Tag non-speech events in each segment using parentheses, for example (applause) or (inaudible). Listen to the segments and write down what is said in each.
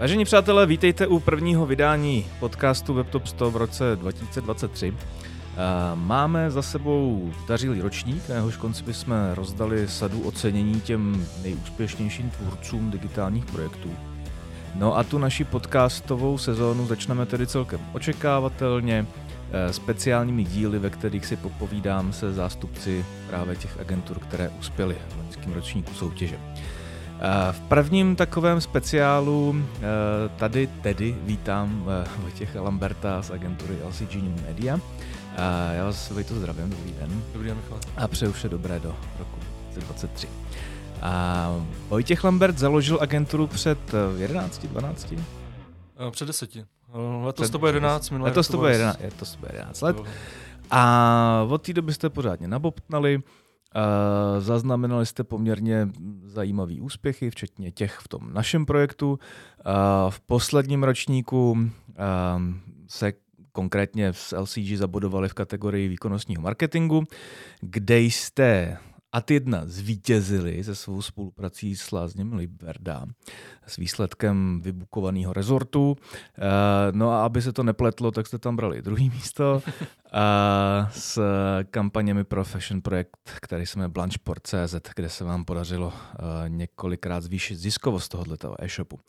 Vážení přátelé, vítejte u prvního vydání podcastu WebTop 100 v roce 2023. Máme za sebou dařilý ročník, na jehož konci bychom rozdali sadu ocenění těm nejúspěšnějším tvůrcům digitálních projektů. No a tu naši podcastovou sezónu začneme tedy celkem očekávatelně eh, speciálními díly, ve kterých si popovídám se zástupci právě těch agentur, které uspěly v loňském ročníku soutěže. Eh, v prvním takovém speciálu eh, tady tedy vítám Vojtěcha Lamberta z agentury LCG New Media. Já vás Vojto zdravím, dobrý den. Dobrý den, Michal. A přeju vše dobré do roku 2023. A Vojtěch Lambert založil agenturu před 11, 12? Eh, před deseti. Eh, letos před, to bude 11, minulé letos to bude 11, letos to bude 11 let. A od té doby jste pořádně nabobtnali. Zaznamenali jste poměrně zajímavý úspěchy, včetně těch v tom našem projektu. V posledním ročníku se konkrétně s LCG zabudovali v kategorii výkonnostního marketingu, kde jste ty jedna zvítězili se svou spoluprací s Lázněm Liberda s výsledkem vybukovaného rezortu. Eh, no a aby se to nepletlo, tak jste tam brali druhý místo s kampaněmi pro fashion projekt, který se jmenuje Blanchport.cz, kde se vám podařilo eh, několikrát zvýšit ziskovost tohoto e-shopu.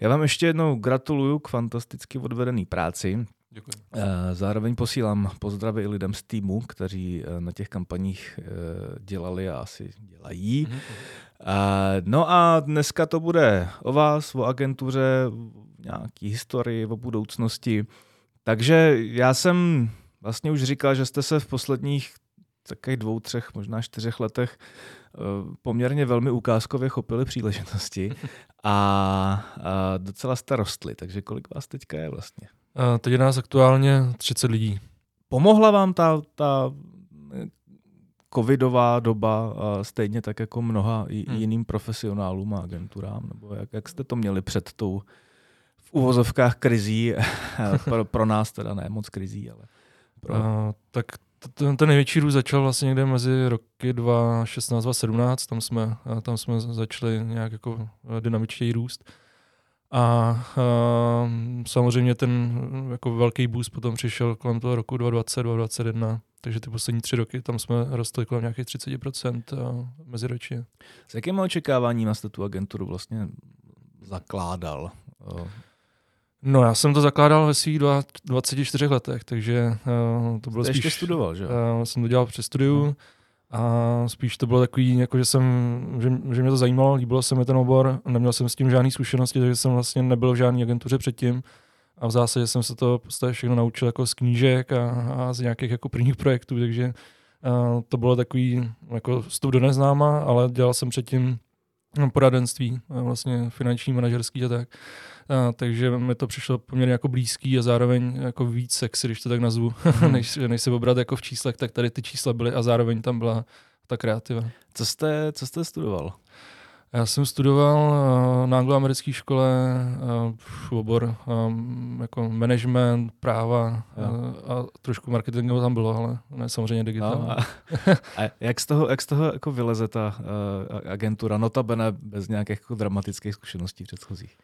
Já vám ještě jednou gratuluju k fantasticky odvedené práci. Děkuji. Eh, zároveň posílám pozdravy i lidem z týmu, kteří eh, na těch kampaních eh, dělali a asi dělají. Mm-hmm. No a dneska to bude o vás, o agentuře, nějaký historii, o budoucnosti. Takže já jsem vlastně už říkal, že jste se v posledních takových dvou, třech, možná čtyřech letech poměrně velmi ukázkově chopili příležitosti (laughs) a, a docela jste rostli. Takže kolik vás teďka je vlastně? Teď je nás aktuálně 30 lidí. Pomohla vám ta, ta eh, covidová doba stejně tak jako mnoha hmm. jiným profesionálům a agenturám? Nebo jak, jak jste to měli před tou v uvozovkách krizí? (laughs) pro, pro nás teda ne moc krizí, ale pro... A, tak ten, ten největší růst začal vlastně někde mezi roky 2016 a 2017, tam jsme, tam jsme začali nějak jako dynamičtěji růst. A uh, samozřejmě ten jako velký boost potom přišel kolem toho roku 2020, 2021, takže ty poslední tři roky tam jsme rostli kolem nějakých 30% uh, meziročně. S jakými očekáváními jste tu agenturu vlastně zakládal? Uh. No, já jsem to zakládal ve svých 24 letech, takže uh, to bylo Jste spíš... ještě studoval, že? Uh, jsem to dělal přes studiu. Uh. A spíš to bylo takový, jako že, jsem, že, že mě to zajímalo, líbilo se mi ten obor, neměl jsem s tím žádné zkušenosti, takže jsem vlastně nebyl v žádné agentuře předtím. A v zásadě jsem se to prostě všechno naučil jako z knížek a, a z nějakých jako prvních projektů, takže a to bylo takový jako vstup do neznáma, ale dělal jsem předtím poradenství, vlastně finanční, manažerský a tak. A, takže mi to přišlo poměrně jako blízký a zároveň jako víc sexy, když to tak nazvu, (laughs) mm. než, než se obrat jako v číslech, tak tady ty čísla byly a zároveň tam byla ta kreativa. Co jste, co jste studoval? Já jsem studoval uh, na angloamerické škole uh, obor um, jako management, práva uh, a trošku marketingu tam bylo, ale ne samozřejmě digitální. No, a, (laughs) a jak z toho, jak z toho jako vyleze ta uh, agentura, notabene bez nějakých jako dramatických zkušeností předchozích?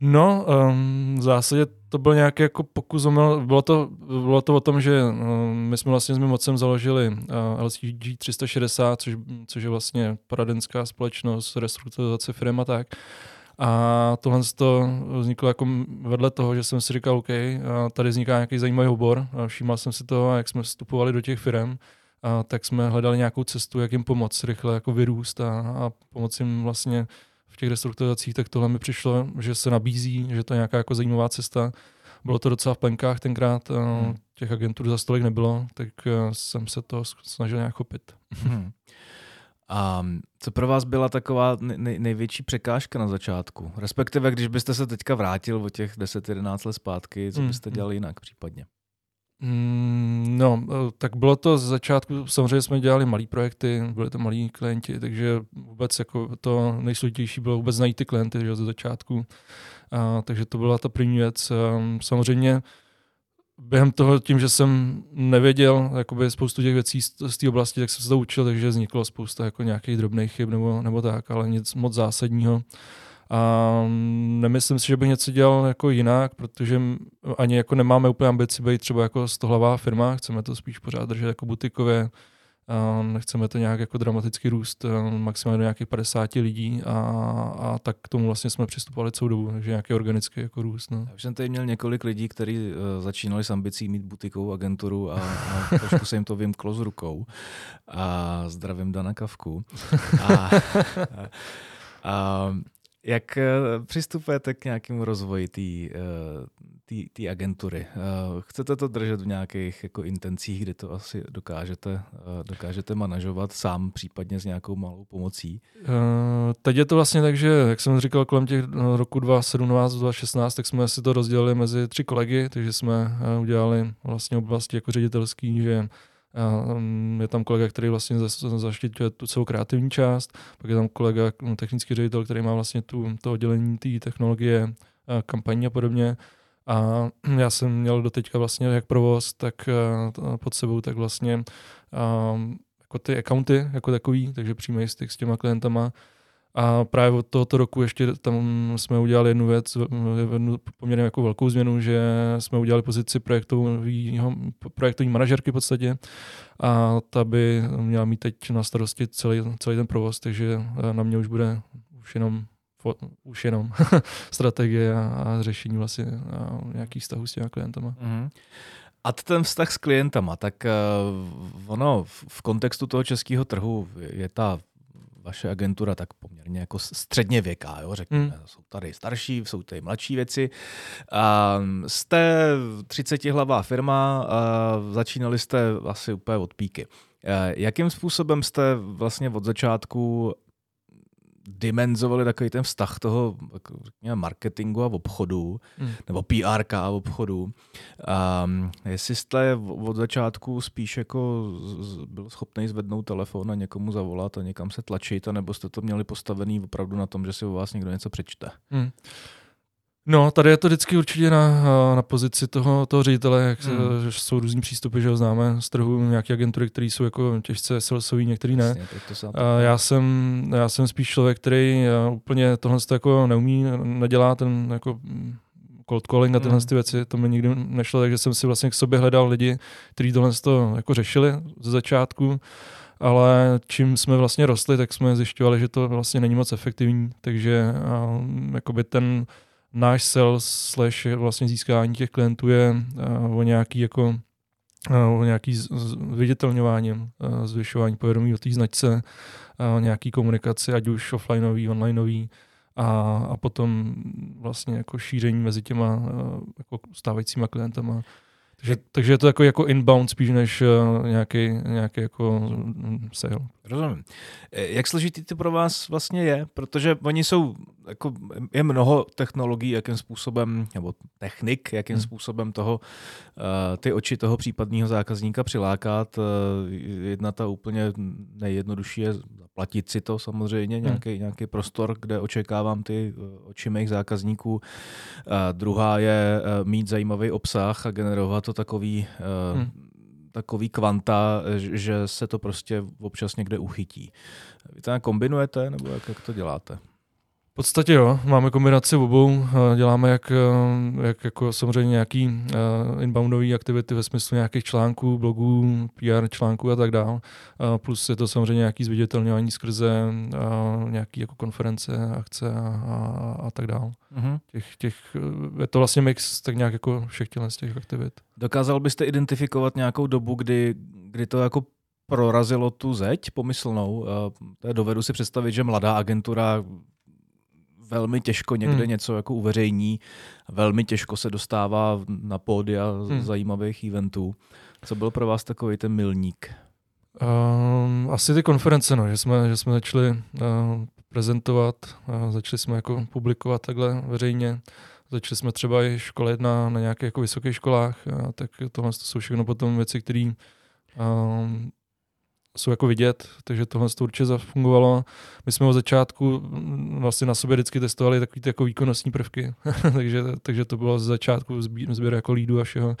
No, um, v zásadě to byl nějaký jako pokus, bylo to, bylo to o tom, že um, my jsme vlastně s mým mocem založili uh, LCG 360, což, což je vlastně poradenská společnost, restrukturizace firm a tak. A tohle to vzniklo jako vedle toho, že jsem si říkal, OK, tady vzniká nějaký zajímavý obor, všímal jsem si to, jak jsme vstupovali do těch firm, a tak jsme hledali nějakou cestu, jak jim pomoct rychle jako vyrůst a, a pomoct jim vlastně v těch restrukturizacích, tak tohle mi přišlo, že se nabízí, že to je nějaká jako zajímavá cesta. Bylo to docela v plenkách tenkrát, hmm. těch agentů za stolik nebylo, tak eh, jsem se to snažil nějak chopit. Hmm. A co pro vás byla taková nej, největší překážka na začátku? Respektive, když byste se teďka vrátil o těch 10-11 let zpátky, co hmm, byste dělali jinak případně? Mm, no, eh, tak bylo to z začátku, samozřejmě jsme dělali malý projekty, byly to malí klienti, takže vůbec jako to nejsložitější bylo vůbec najít ty klienty že, ze začátku. A, takže to byla ta první věc. Samozřejmě během toho, tím, že jsem nevěděl jakoby spoustu těch věcí z, z té oblasti, tak jsem se to učil, takže vzniklo spousta jako nějakých drobných chyb nebo, nebo tak, ale nic moc zásadního. A nemyslím si, že bych něco dělal jako jinak, protože ani jako nemáme úplně ambici být třeba jako stohlavá firma, chceme to spíš pořád držet jako butikově, nechceme to nějak jako dramatický růst, maximálně do nějakých 50 lidí a, a tak k tomu vlastně jsme přistupovali celou dobu, takže nějaký organický jako růst. No. Já už jsem tady měl několik lidí, kteří uh, začínali s ambicí mít butikovou agenturu a, a trošku se jim to vymklo z rukou. A zdravím Dana Kavku. A, a, a, jak eh, přistupujete k nějakému rozvoji té té agentury. Uh, chcete to držet v nějakých jako intencích, kdy to asi dokážete, dokážete manažovat sám, případně s nějakou malou pomocí? Teď je to vlastně tak, že, jak jsem říkal, kolem těch roku 2017, 2016, tak jsme si to rozdělili mezi tři kolegy, takže jsme udělali vlastně oblasti jako ředitelský, že je tam kolega, který vlastně zaštiťuje tu celou kreativní část, pak je tam kolega, no, technický ředitel, který má vlastně tu, to oddělení té technologie, kampaní a podobně. A (clears throat) já jsem měl do teďka vlastně jak provoz, tak pod sebou, tak vlastně jako ty accounty jako takový, takže přímý styk s těma klientama. A právě od tohoto roku ještě tam jsme udělali jednu věc, jednu poměrně jako velkou změnu, že jsme udělali pozici projektovní manažerky v podstatě a ta by měla mít teď na starosti celý, celý ten provoz, takže na mě už bude už jenom už jenom (laughs) strategie a, a řešení vlastně a nějakých vztahů s těma klientama. Mm-hmm. A ten vztah s klientama, tak uh, ono v kontextu toho českého trhu je ta vaše agentura tak poměrně jako středně věká, jo, řekněme. Hmm. Jsou tady starší, jsou tady mladší věci. Uh, jste 30 hlavá firma, uh, začínali jste asi úplně od píky. Uh, jakým způsobem jste vlastně od začátku dimenzovali takový ten vztah toho řekněme, marketingu a obchodu, hmm. nebo PR a obchodu. A jestli jste od začátku spíš jako byl schopný zvednout telefon a někomu zavolat a někam se tlačit, nebo jste to měli postavený opravdu na tom, že si o vás někdo něco přečte? Hmm. No, tady je to vždycky určitě na, na pozici toho, toho ředitele, jak hmm. jsou různý přístupy, že ho známe z trhu, nějaké agentury, které jsou jako těžce salesový, některý ne. Jasně, to já, jsem, já jsem spíš člověk, který úplně tohle jako neumí, nedělá ten jako cold calling a tyhle hmm. ty věci, to mi nikdy nešlo, takže jsem si vlastně k sobě hledal lidi, kteří tohle to jako řešili ze začátku ale čím jsme vlastně rostli, tak jsme zjišťovali, že to vlastně není moc efektivní, takže jakoby ten náš sales slash vlastně získání těch klientů je uh, o nějaký jako uh, o nějaký viditelňování, uh, zvyšování povědomí o té značce, uh, nějaký komunikaci, ať už offlineový, onlineový, a, a potom vlastně jako šíření mezi těma jako stávajícíma klientama. Takže, takže je to jako, jako inbound spíš než nějaký, nějaký jako sale. Rozumím. E, jak složitý to pro vás vlastně je? Protože oni jsou, jako je mnoho technologií, jakým způsobem, nebo technik, jakým hmm. způsobem toho, uh, ty oči toho případního zákazníka přilákat. Uh, jedna ta úplně nejjednodušší je zaplatit si to samozřejmě, hmm. nějaký, nějaký prostor, kde očekávám ty oči mých zákazníků. Uh, druhá je mít zajímavý obsah a generovat to takový hmm takový kvanta, že se to prostě občas někde uchytí. Vy to kombinujete, nebo jak, jak to děláte? V podstatě jo, máme kombinaci obou, děláme jak, jak jako samozřejmě nějaký uh, inboundové aktivity ve smyslu nějakých článků, blogů, PR článků a tak dále. Plus je to samozřejmě nějaký zviditelňování skrze nějaký jako konference, akce a, a, a tak dále. Uh-huh. Těch, těch, je to vlastně mix tak nějak jako všech z těch aktivit. Dokázal byste identifikovat nějakou dobu, kdy, kdy to jako prorazilo tu zeď pomyslnou. Dovedu si představit, že mladá agentura velmi těžko někde hmm. něco jako uveřejní, velmi těžko se dostává na pódia hmm. zajímavých eventů. Co byl pro vás takový ten milník? Um, asi ty konference, no, že, jsme, že jsme začali uh, prezentovat, uh, začali jsme jako publikovat takhle veřejně, začali jsme třeba i školit na, na nějakých jako vysokých školách, uh, tak tohle to jsou všechno potom věci, které um, jsou jako vidět, takže tohle to určitě zafungovalo. My jsme od začátku mm, vlastně na sobě vždycky testovali takové ty jako výkonnostní prvky, (laughs) takže, takže to bylo z začátku sběr, jako lídu a všeho,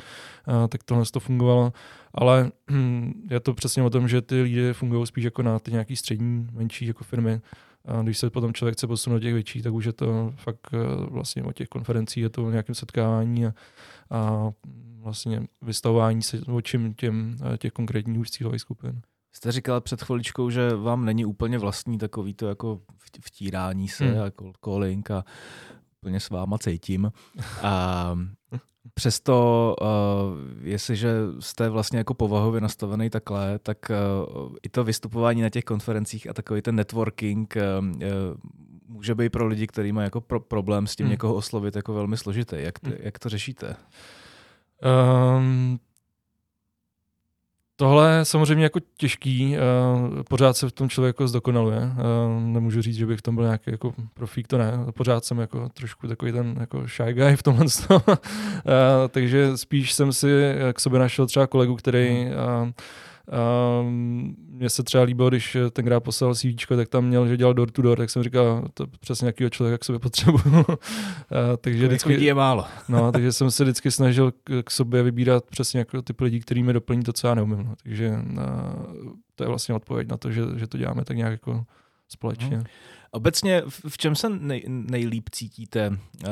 a, tak tohle to fungovalo. Ale hm, je to přesně o tom, že ty lidi fungují spíš jako na ty nějaký střední, menší jako firmy, A když se potom člověk chce posunout do těch větších, tak už je to fakt vlastně o těch konferencích, je to o nějakém setkávání a, a vlastně vystavování se očím těm, těch konkrétních už cílových skupin. Jste říkal před chviličkou, že vám není úplně vlastní takový to jako vtírání se hmm. a calling a úplně s váma cítím. A přesto, uh, jestliže jste vlastně jako povahově nastavený takhle, tak uh, i to vystupování na těch konferencích a takový ten networking uh, může být pro lidi, kteří mají jako pro problém s tím hmm. někoho oslovit jako velmi složitý. Jak, hmm. jak to řešíte? Um, Tohle je samozřejmě jako těžký, uh, pořád se v tom člověk jako zdokonaluje. Uh, nemůžu říct, že bych v tom byl nějaký jako profík, to ne. Pořád jsem jako trošku takový ten jako shy guy v tomhle. uh, (laughs) takže spíš jsem si k sobě našel třeba kolegu, který uh, Um, mně se třeba líbilo, když tenkrát poslal CV, tak tam měl, že dělal door to door, tak jsem říkal, to přesně nějakého člověka k sobě potřebuju. (laughs) takže vždycky, je málo. no, takže jsem se vždycky snažil k, k sobě vybírat přesně jako typ lidí, který mi doplní to, co já neumím. No. Takže uh, to je vlastně odpověď na to, že, že to děláme tak nějak jako společně. Hmm. Obecně v čem se nej, nejlíp cítíte? Eh,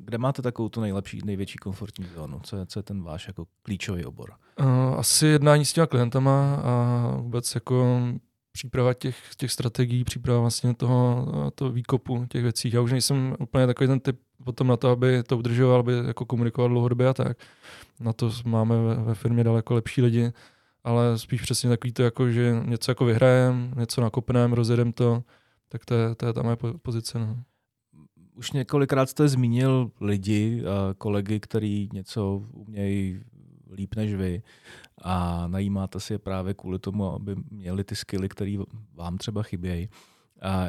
kde máte takovou tu nejlepší, největší komfortní zónu? Co je, co je ten váš jako klíčový obor? Eh, asi jednání s těma klientama a vůbec jako příprava těch, těch strategií, příprava vlastně toho, toho výkopu těch věcí. Já už nejsem úplně takový ten typ potom na to, aby to udržoval, aby jako komunikoval dlouhodobě a tak. Na to máme ve, ve firmě daleko lepší lidi, ale spíš přesně takový to, jako, že něco jako vyhrajem, něco nakopneme, rozjedeme to, tak to je, to je ta moje pozice. No. Už několikrát jste zmínil lidi, kolegy, kteří něco umějí líp než vy a najímáte si je právě kvůli tomu, aby měli ty skily, které vám třeba chybějí. A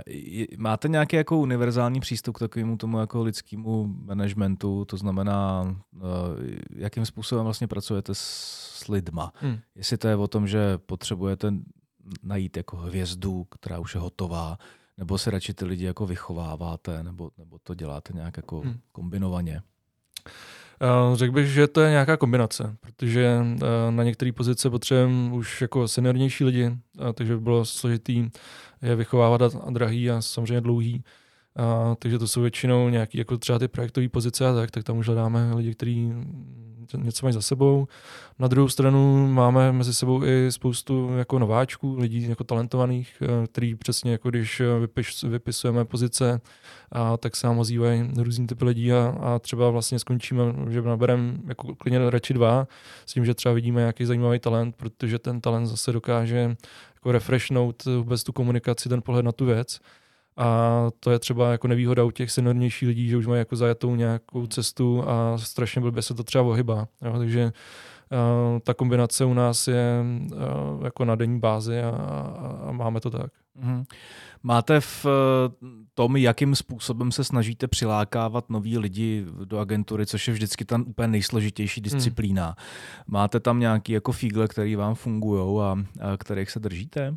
máte nějaký jako univerzální přístup k takovému tomu jako lidskému managementu, to znamená, uh, jakým způsobem vlastně pracujete s lidma. Hmm. Jestli to je o tom, že potřebujete najít jako hvězdu, která už je hotová, nebo se radši ty lidi jako vychováváte, nebo, nebo to děláte nějak jako hmm. kombinovaně? Uh, řekl bych, že to je nějaká kombinace, protože uh, na některé pozice potřebujeme už jako seniornější lidi, uh, takže by bylo složitý je vychovávat a drahý a samozřejmě dlouhý. A, takže to jsou většinou nějaký jako třeba ty projektové pozice a tak, tak tam už hledáme lidi, kteří něco mají za sebou. Na druhou stranu máme mezi sebou i spoustu jako nováčků, lidí jako talentovaných, eh, který přesně jako když vypiš, vypisujeme pozice, a tak se nám ozývají různý typy lidí a, a třeba vlastně skončíme, že nabereme jako klidně radši dva, s tím, že třeba vidíme nějaký zajímavý talent, protože ten talent zase dokáže jako refreshnout vůbec tu komunikaci, ten pohled na tu věc. A to je třeba jako nevýhoda u těch seniornějších lidí, že už mají jako zajatou nějakou cestu a strašně blbě se to třeba ohybá. Jo? Takže uh, ta kombinace u nás je uh, jako na denní bázi a, a, máme to tak. Mm-hmm. Máte v tom, jakým způsobem se snažíte přilákávat nový lidi do agentury, což je vždycky tam úplně nejsložitější disciplína. Hmm. Máte tam nějaký jako fígle, který vám fungují a, a kterých se držíte?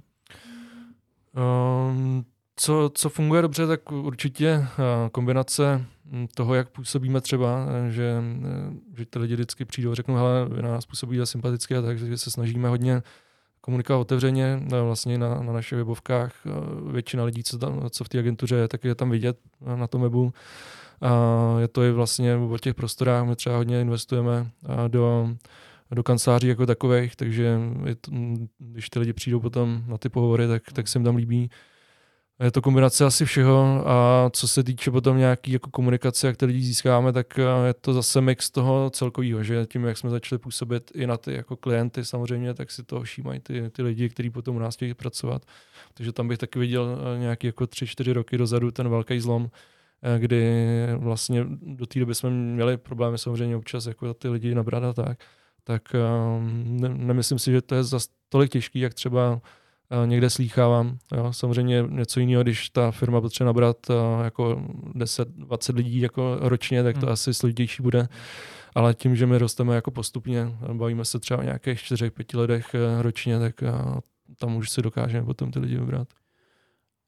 Um, co, co funguje dobře, tak určitě eh, kombinace hm, toho, jak působíme třeba, eh, že, eh, že ty lidi vždycky přijdou a řeknou, hele, vy nás působíte sympaticky a tak, že se snažíme hodně komunikovat otevřeně, vlastně na, na našich webovkách. Většina lidí, co, tam, co v té agentuře je, tak je tam vidět na tom webu. A je to i vlastně o těch prostorách, my třeba hodně investujeme do, do kanceláří jako takových, takže je to, když ty lidi přijdou potom na ty pohovory, tak, tak se jim tam líbí je to kombinace asi všeho a co se týče potom nějaký jako komunikace, jak ty lidi získáme, tak eh, je to zase mix toho celkového, že tím, jak jsme začali působit i na ty jako klienty samozřejmě, tak si to všímají ty, ty lidi, kteří potom u nás chtějí pracovat. Takže tam bych taky viděl eh, nějaký jako tři, čtyři roky dozadu ten velký zlom, eh, kdy vlastně do té doby jsme měli problémy samozřejmě občas jako ty lidi nabrat a tak, tak ne, nemyslím si, že to je zas tolik těžký, jak třeba někde slýchávám. Jo. Samozřejmě něco jiného, když ta firma potřebuje nabrat jako 10-20 lidí jako ročně, tak to hmm. asi složitější bude. Ale tím, že my rosteme jako postupně, bavíme se třeba o nějakých 4-5 letech e, ročně, tak tam už si dokážeme potom ty lidi vybrat.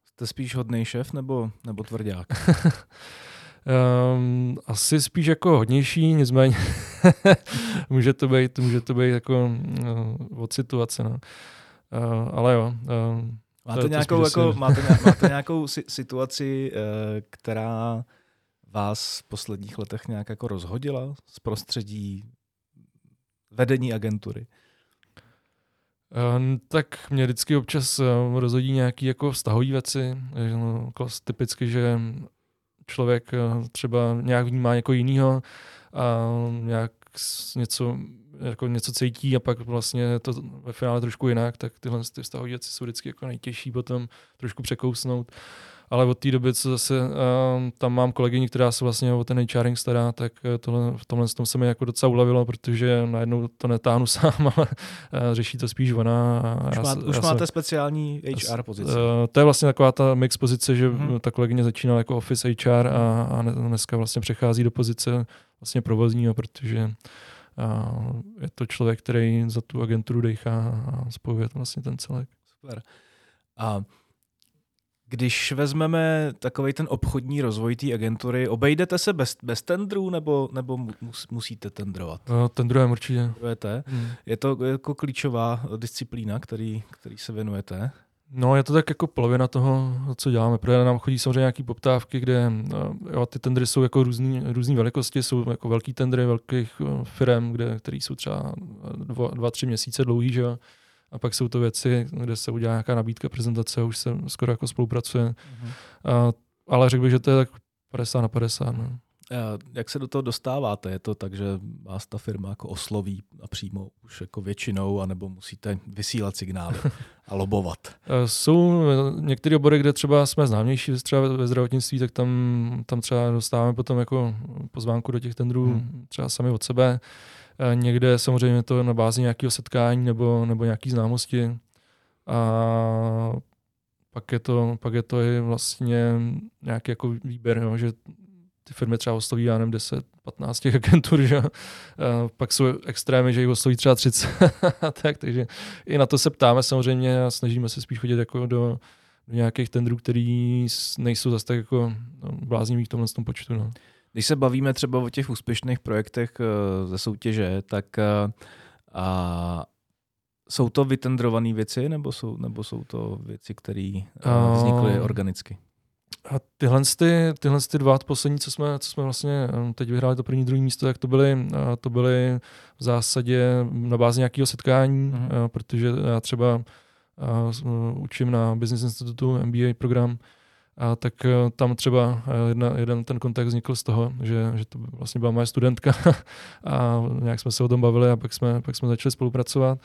Jste spíš hodný šéf nebo, nebo tvrdák? Um, (laughs) asi spíš jako hodnější, nicméně (laughs) může to být, může to být jako uh, od situace. No. Uh, ale jo, uh, Máte nějakou, jako, máte, máte (laughs) nějakou situaci, eh, která vás v posledních letech nějak jako rozhodila z prostředí vedení agentury? Um, tak mě vždycky občas um, rozhodí nějaké jako vztahové věci. No, typicky, že člověk uh, třeba nějak vnímá jako jinýho a nějak něco, jako něco cítí a pak vlastně to ve finále trošku jinak, tak tyhle ty vztahové věci jsou vždycky jako nejtěžší potom trošku překousnout ale od té doby, co zase uh, tam mám kolegyni, která se vlastně o ten HRing stará, tak eh, tohle, v tomhle tom se mi jako docela ulevilo, protože najednou to netáhnu (laughs) sám, ale uh, řeší to spíš ona. Už, má, já už máte se, speciální HR pozici. Uh, to je vlastně taková ta mix pozice, že mm-hmm. ta kolegyně začínala jako Office HR a, a dneska vlastně přechází do pozice vlastně provozního, protože a je to člověk, který za tu agenturu dechá a spojuje to vlastně ten celek. Super. A když vezmeme takový ten obchodní rozvoj té agentury, obejdete se bez, bez tendrů nebo, nebo mus, musíte tendrovat? No, tendrujeme určitě. Tendrujete. Hmm. Je to jako klíčová disciplína, který, který se věnujete? No, je to tak jako polovina toho, co děláme, protože nám chodí samozřejmě nějaké poptávky, kde jo, ty tendry jsou jako různý, různý velikosti, jsou jako velký tendry velkých eh, firm, kde, které jsou třeba dva, dva, tři měsíce dlouhý, že jo a pak jsou to věci, kde se udělá nějaká nabídka, prezentace a už se skoro jako spolupracuje. Mm-hmm. A, ale řekl bych, že to je tak 50 na 50. No. Jak se do toho dostáváte? Je to tak, že vás ta firma jako osloví a přímo už jako většinou, anebo musíte vysílat signály (laughs) a lobovat? Jsou některé obory, kde třeba jsme známější, třeba ve zdravotnictví, tak tam, tam třeba dostáváme potom jako pozvánku do těch tendrů hmm. třeba sami od sebe. Eh, někde samozřejmě to na bázi nějakého setkání nebo, nebo nějaký známosti. A pak je to, pak je to i vlastně nějaký jako výběr, jo, že ty firmy třeba osloví, já nevím, 10, 15 těch (laughs) agentur, že? A pak jsou extrémy, že jich osloví třeba 30. (laughs) tak, takže i na to se ptáme samozřejmě a snažíme se spíš chodit jako do, do nějakých tendrů, který nejsou zase tak jako no, bláznivý v tomhle tom počtu. No. Když se bavíme třeba o těch úspěšných projektech eh, ze soutěže, tak eh, a jsou to vytendrované věci, nebo jsou, nebo jsou to věci, které eh, vznikly organicky? A tyhle, ty, tyhle ty dva poslední, co jsme, co jsme vlastně teď vyhráli to první, druhé místo, tak to byly, to byly v zásadě na bázi nějakého setkání, mm-hmm. protože já třeba učím na Business Institutu MBA program, a tak eh, tam třeba eh, jedna, jeden ten kontakt vznikl z toho, že, že to vlastně byla moje studentka (laughs) a nějak jsme se o tom bavili a pak jsme, pak jsme začali spolupracovat.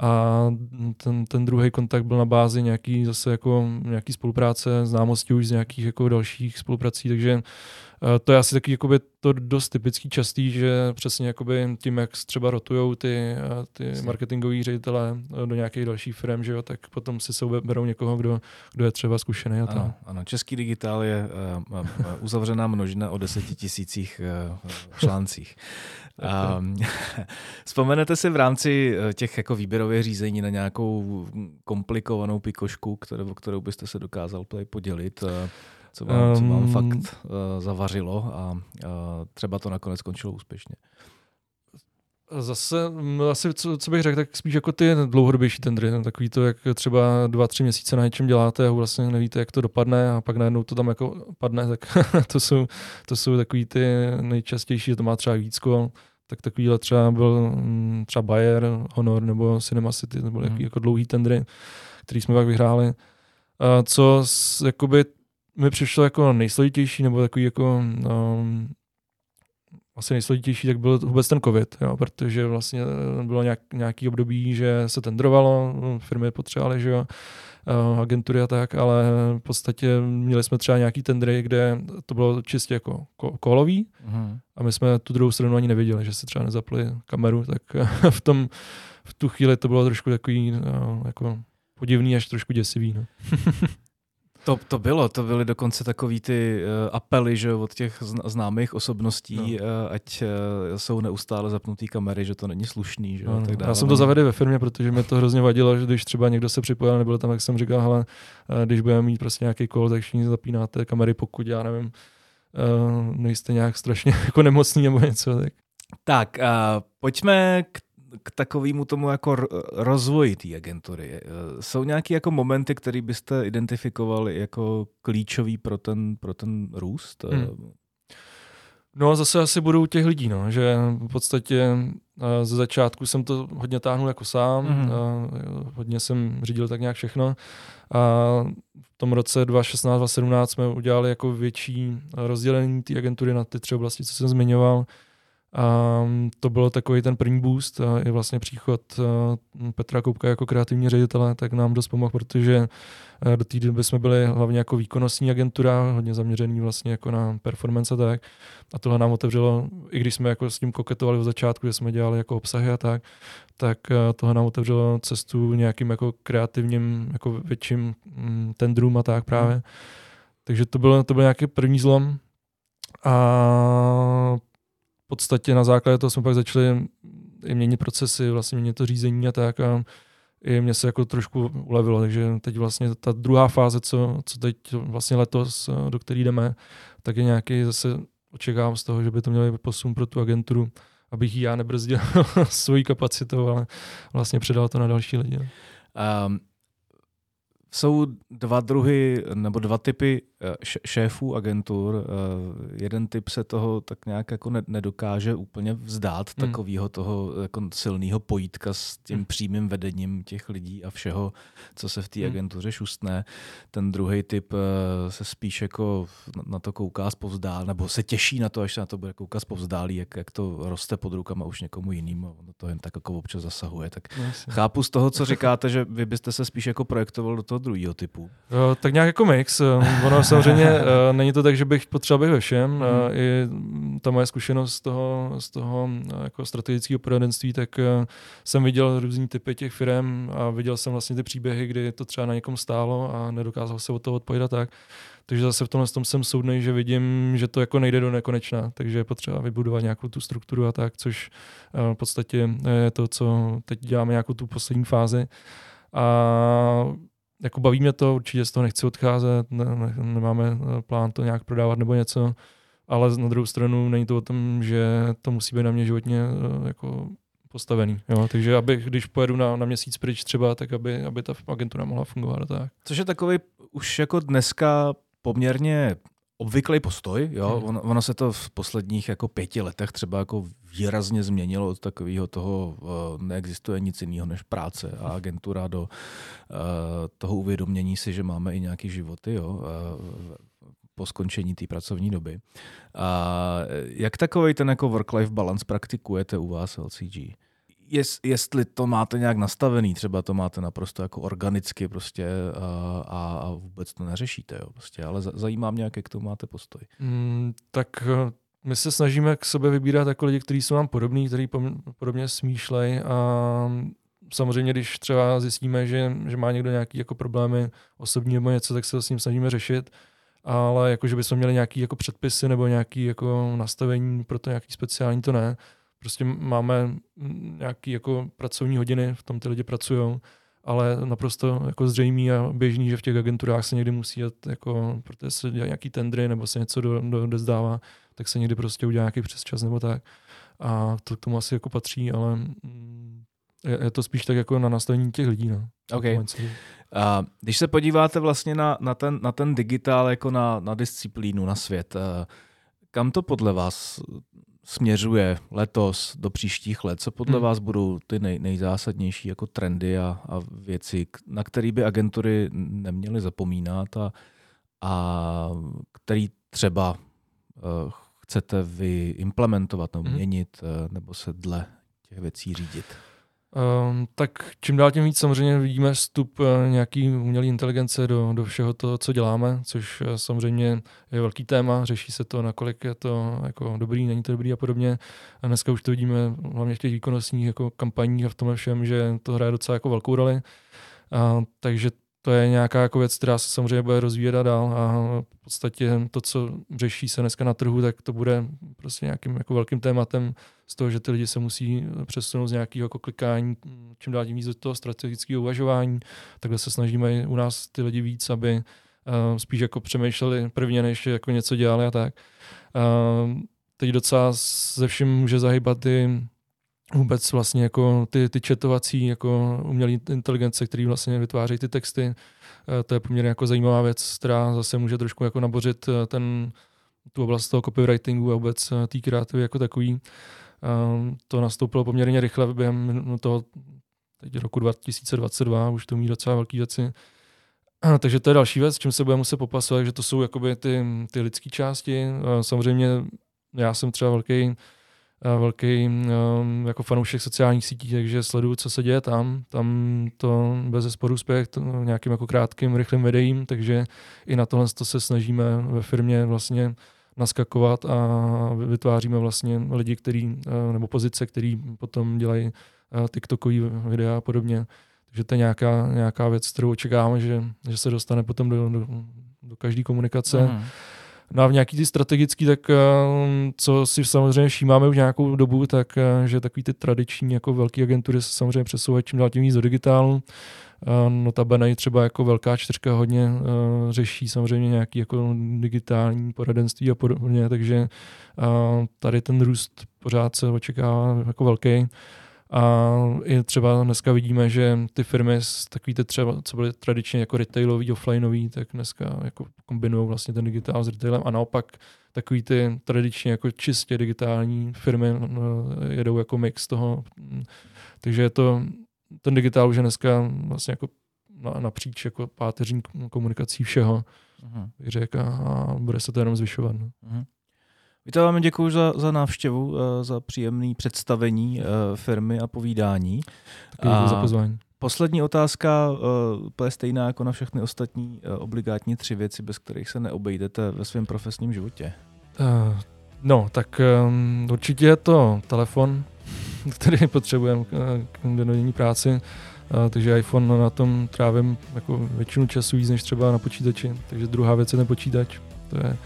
A ten, ten druhý kontakt byl na bázi nějaký zase jako nějaký spolupráce, známosti už z nějakých jako dalších spoluprací, takže Eh, to je asi taky jakoby to dost typický častý, že přesně jakoby tím, jak třeba rotujou ty, eh, ty marketingoví ředitele eh, do nějakých dalších firm, že jo, tak potom si se berou někoho, kdo, kdo je třeba zkušený. A ano, ano, český digitál je uh, uh, uzavřená množina o deseti tisících uh, článcích. Um, (laughs) vzpomenete si v rámci těch jako výběrových řízení na nějakou komplikovanou pikošku, kterou, kterou byste se dokázal podělit? co vám, co vám um, fakt uh, zavařilo a uh, třeba to nakonec skončilo úspěšně. Zase, asi co, co bych řekl, tak spíš jako ty dlouhodobější tendry, no, takový to, jak třeba dva, tři měsíce na něčem děláte a vlastně nevíte, jak to dopadne a pak najednou to tam jako padne, tak (laughs) to jsou, to jsou takový ty nejčastější, to má třeba víc tak takovýhle třeba byl mm, třeba Bayer, Honor nebo Cinema City, nebo mm. jako dlouhý tendry, který jsme pak vyhráli. Co jakoby mi přišlo jako nejsložitější, nebo takový jako um, asi nejsložitější, tak byl vůbec ten covid, jo, protože vlastně bylo nějak, nějaký období, že se tendrovalo, firmy potřebovaly, že jo, agentury a tak, ale v podstatě měli jsme třeba nějaký tendry, kde to bylo čistě jako kolový uh-huh. a my jsme tu druhou stranu ani nevěděli, že se třeba nezapli kameru, tak (laughs) v tom v tu chvíli to bylo trošku takový uh, jako podivný až trošku děsivý. No. (laughs) To, to bylo, to byly dokonce takový ty uh, apely že, od těch známých osobností, no. uh, ať uh, jsou neustále zapnutý kamery, že to není slušný. Že, no, tak dále. Já jsem to zavedl ve firmě, protože mi to hrozně vadilo, že když třeba někdo se připojil, nebyl tam, jak jsem říkal, hele, když budeme mít prostě nějaký kol, tak všichni zapínáte kamery, pokud já nevím, uh, nejste nějak strašně (laughs) jako nemocný nebo něco. Tak, tak uh, pojďme k k takovému tomu jako rozvoji té agentury. Jsou nějaké jako momenty, které byste identifikovali jako klíčový pro ten, pro ten růst? Hmm. No a zase asi budou těch lidí, no, že v podstatě ze začátku jsem to hodně táhnul jako sám, mm-hmm. a hodně jsem řídil tak nějak všechno a v tom roce 2016-2017 jsme udělali jako větší rozdělení té agentury na ty tři oblasti, co jsem zmiňoval a to bylo takový ten první boost a i vlastně příchod eh, Petra Koupka jako kreativní ředitele, tak nám dost pomohl, protože eh, do té doby jsme byli hlavně jako výkonnostní agentura, hodně zaměřený vlastně jako na performance a tak. A tohle nám otevřelo, i když jsme jako s tím koketovali v začátku, že jsme dělali jako obsahy a tak, tak eh, tohle nám otevřelo cestu nějakým jako kreativním, jako větším mm, tendrům a tak právě. Hmm. Takže to byl, to byl nějaký první zlom. A podstatě na základě toho jsme pak začali i měnit procesy, vlastně měnit to řízení a tak a i mě se jako trošku ulevilo, takže teď vlastně ta druhá fáze, co, co teď vlastně letos, do který jdeme, tak je nějaký zase očekávám z toho, že by to mělo být posun pro tu agenturu, abych ji já nebrzdil (laughs) svojí kapacitou, ale vlastně předal to na další lidi. Um, jsou dva druhy nebo dva typy eh, šéfů agentur. Eh, jeden typ se toho tak nějak jako nedokáže úplně vzdát, hmm. takového toho jako silného pojítka s tím hmm. přímým vedením těch lidí a všeho, co se v té hmm. agentuře šustne. Ten druhý typ eh, se spíš jako na to kouká zpovzdál, nebo se těší na to, až se na to bude koukat zpovzdálí, jak, jak to roste pod rukama už někomu jinému. Ono to jen tak jako občas zasahuje. Tak no, chápu z toho, co (laughs) říkáte, že vy byste se spíš jako projektoval do toho druhého typu? Uh, tak nějak jako mix. Eh, ono (laughs) samozřejmě uh, (laughs) není to tak, že bych potřeboval být ve všem. Mm. Uh, I ta moje zkušenost z toho, z toho uh, jako strategického poradenství, tak uh, jsem viděl různý typy těch firm a viděl jsem vlastně ty příběhy, kdy to třeba na někom stálo a nedokázal se od toho odpovědět tak. Takže zase v tomhle tom jsem soudný, že vidím, že to jako nejde do nekonečna, takže je potřeba vybudovat nějakou tu strukturu a tak, což v podstatě je to, co teď děláme nějakou tu poslední fázi. A jako baví mě to, určitě z toho nechci odcházet, ne, ne, nemáme eh, plán to nějak prodávat nebo něco, ale na druhou stranu není to o tom, že to musí být na mě životně eh, jako postavený. Jo? Takže abych, když pojedu na, na měsíc pryč třeba, tak aby, aby ta agentura mohla fungovat. Tak. Což je takový už jako dneska poměrně obvyklý postoj. Jo? Hmm. Ono, ono se to v posledních jako pěti letech třeba jako výrazně změnilo od takového toho, uh, neexistuje nic jiného než práce a agentura do uh, toho uvědomění si, že máme i nějaké životy jo? Uh, po skončení té pracovní doby. A jak takový ten jako work-life balance praktikujete u vás LCG? jest, jestli to máte nějak nastavený, třeba to máte naprosto jako organicky prostě a, a vůbec to neřešíte, jo, prostě, ale zajímá mě, jak k tomu máte postoj. Mm, tak eh, my se snažíme k sobě vybírat jako lidi, kteří jsou nám podobní, kteří podobně smýšlejí a samozřejmě, když třeba zjistíme, že, že má někdo nějaký jako problémy osobní nebo něco, tak se s ním snažíme řešit. Ale jako, že bychom měli nějaký jako předpisy nebo nějaký jako nastavení pro to nějaký speciální, to ne. Prostě máme nějaký jako pracovní hodiny, v tom ty lidi pracují, ale naprosto jako zřejmý a běžný, že v těch agenturách se někdy musí jet, jako, protože se dělá nějaký tendry nebo se něco do, do, dozdává, tak se někdy prostě udělá nějaký přesčas nebo tak. A to k tomu asi jako patří, ale mm, je, je to spíš tak jako na nastavení těch lidí. No. Okay. A když se podíváte vlastně na, na, ten, na ten digitál jako na, na disciplínu, na svět, eh, kam to podle vás směřuje letos do příštích let? Co podle hmm. vás budou ty nej, nejzásadnější jako trendy a, a věci, na které by agentury neměly zapomínat a, a který třeba uh, chcete vy implementovat nebo hmm. měnit uh, nebo se dle těch věcí řídit? Um, tak čím dál tím víc samozřejmě vidíme vstup uh, nějaký umělé inteligence do, do všeho toho, co děláme, což uh, samozřejmě je velký téma, řeší se to, nakolik je to jako dobrý, není to dobrý a podobně. A dneska už to vidíme hlavně v těch výkonnostních jako kampaních a v tom všem, že to hraje docela jako velkou roli. Uh, takže to je nějaká jako věc, která se samozřejmě bude rozvíjet dál a v podstatě to, co řeší se dneska na trhu, tak to bude prostě nějakým jako velkým tématem z toho, že ty lidi se musí přesunout z nějakého jako klikání, čím dál tím víc do toho strategického uvažování. Takhle se snažíme u nás ty lidi víc, aby uh, spíš jako přemýšleli prvně, než jako něco dělali a tak. Uh, teď docela ze vším může zahybat i vůbec vlastně jako ty, ty četovací jako umělé inteligence, které vlastně vytvářejí ty texty, eh, to je poměrně jako zajímavá věc, která zase může trošku jako nabořit eh, ten, tu oblast toho copywritingu a vůbec té kreativy jako takový. To nastoupilo poměrně rychle během toho teď roku 2022, už to umí docela velký věci. Takže to je další věc, s čím se budeme muset popasovat, že to jsou jakoby ty, ty lidské části. Samozřejmě já jsem třeba velký velký um, jako fanoušek sociálních sítí, takže sleduju, co se děje tam. Tam to bez zesporu spěch nějakým jako krátkým, rychlým videím, takže i na tohle to se snažíme ve firmě vlastně naskakovat a vytváříme vlastně lidi, který, nebo pozice, který potom dělají TikTokový videa a podobně. Takže to je nějaká, nějaká věc, kterou očekáváme, že, že se dostane potom do, do, do každé komunikace. Mm. No a v nějaký ty strategický, tak eh, co si samozřejmě všímáme už nějakou dobu, tak eh, že takový ty tradiční jako velké agentury se samozřejmě přesouvají čím dál tím víc do digitálu. Eh, notabene třeba jako velká čtyřka hodně řeší samozřejmě nějaký jako digitální poradenství a podobně, takže tady ten růst pořád se očekává jako velký. A i třeba dneska vidíme, že ty firmy, takový ty třeba, co byly tradičně jako retailový, offlineový, tak dneska jako kombinují vlastně ten digitál s retailem a naopak takový ty tradičně jako čistě digitální firmy no, jedou jako mix toho. Takže je to, ten digitál už je dneska vlastně jako napříč jako páteřní komunikací všeho. Uh-huh. řekl, a bude se to jenom zvyšovat. No. Uh-huh. Víte, vám děkuji za, za návštěvu, eh, za příjemné představení eh, firmy a povídání. Děkuji za pozvání. Poslední otázka, uh, je stejná jako na všechny ostatní obligátní tři věci, bez kterých se neobejdete ve svém profesním životě. No, tak um, určitě je to telefon, (laughs) který potřebujeme k denodenní práci, takže iPhone na tom trávím jako většinu času víc než třeba na počítači, takže druhá věc je ten počítač, to je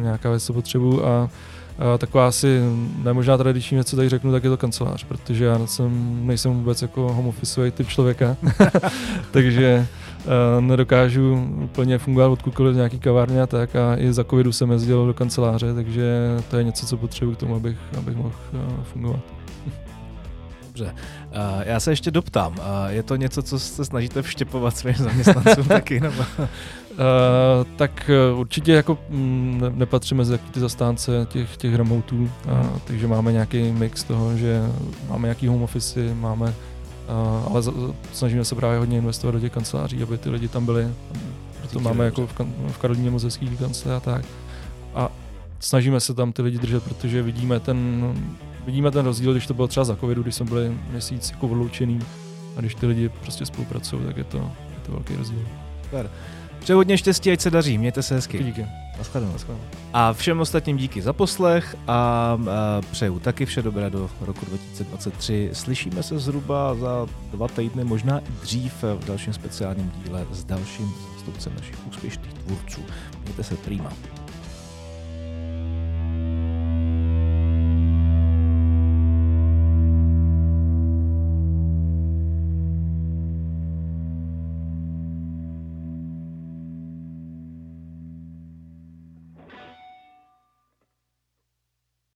nějaká věc, co potřebuju a a taková asi nemožná tradiční věc, co tady řeknu, tak je to kancelář, protože já jsem, nejsem vůbec jako home typ člověka, (laughs) takže uh, nedokážu úplně fungovat odkudkoliv z nějaký kavárny a tak a i za covidu jsem jezdil do kanceláře, takže to je něco, co potřebuji k tomu, abych, abych mohl fungovat. Dobře. Já se ještě doptám. Je to něco, co se snažíte vštěpovat svým zaměstnancům (laughs) taky? Nebo? Uh, tak určitě jako mm, nepatříme mezi ty zastánce těch, těch remoteů, uh, takže máme nějaký mix toho, že máme nějaký home office, máme, uh, ale z, snažíme se právě hodně investovat do těch kanceláří, aby ty lidi tam byli. Proto máme jako v, v Karolíně mozecký kancel a tak. A snažíme se tam ty lidi držet, protože vidíme ten vidíme ten rozdíl, když to bylo třeba za covidu, když jsme byli měsíc jako odloučený a když ty lidi prostě spolupracují, tak je to, je to velký rozdíl. Super. Přeji hodně štěstí, ať se daří, mějte se hezky. Díky. Naschledanou, naschledanou. A všem ostatním díky za poslech a, a přeju taky vše dobré do roku 2023. Slyšíme se zhruba za dva týdny, možná i dřív v dalším speciálním díle s dalším zástupcem našich úspěšných tvůrců. Mějte se prýma.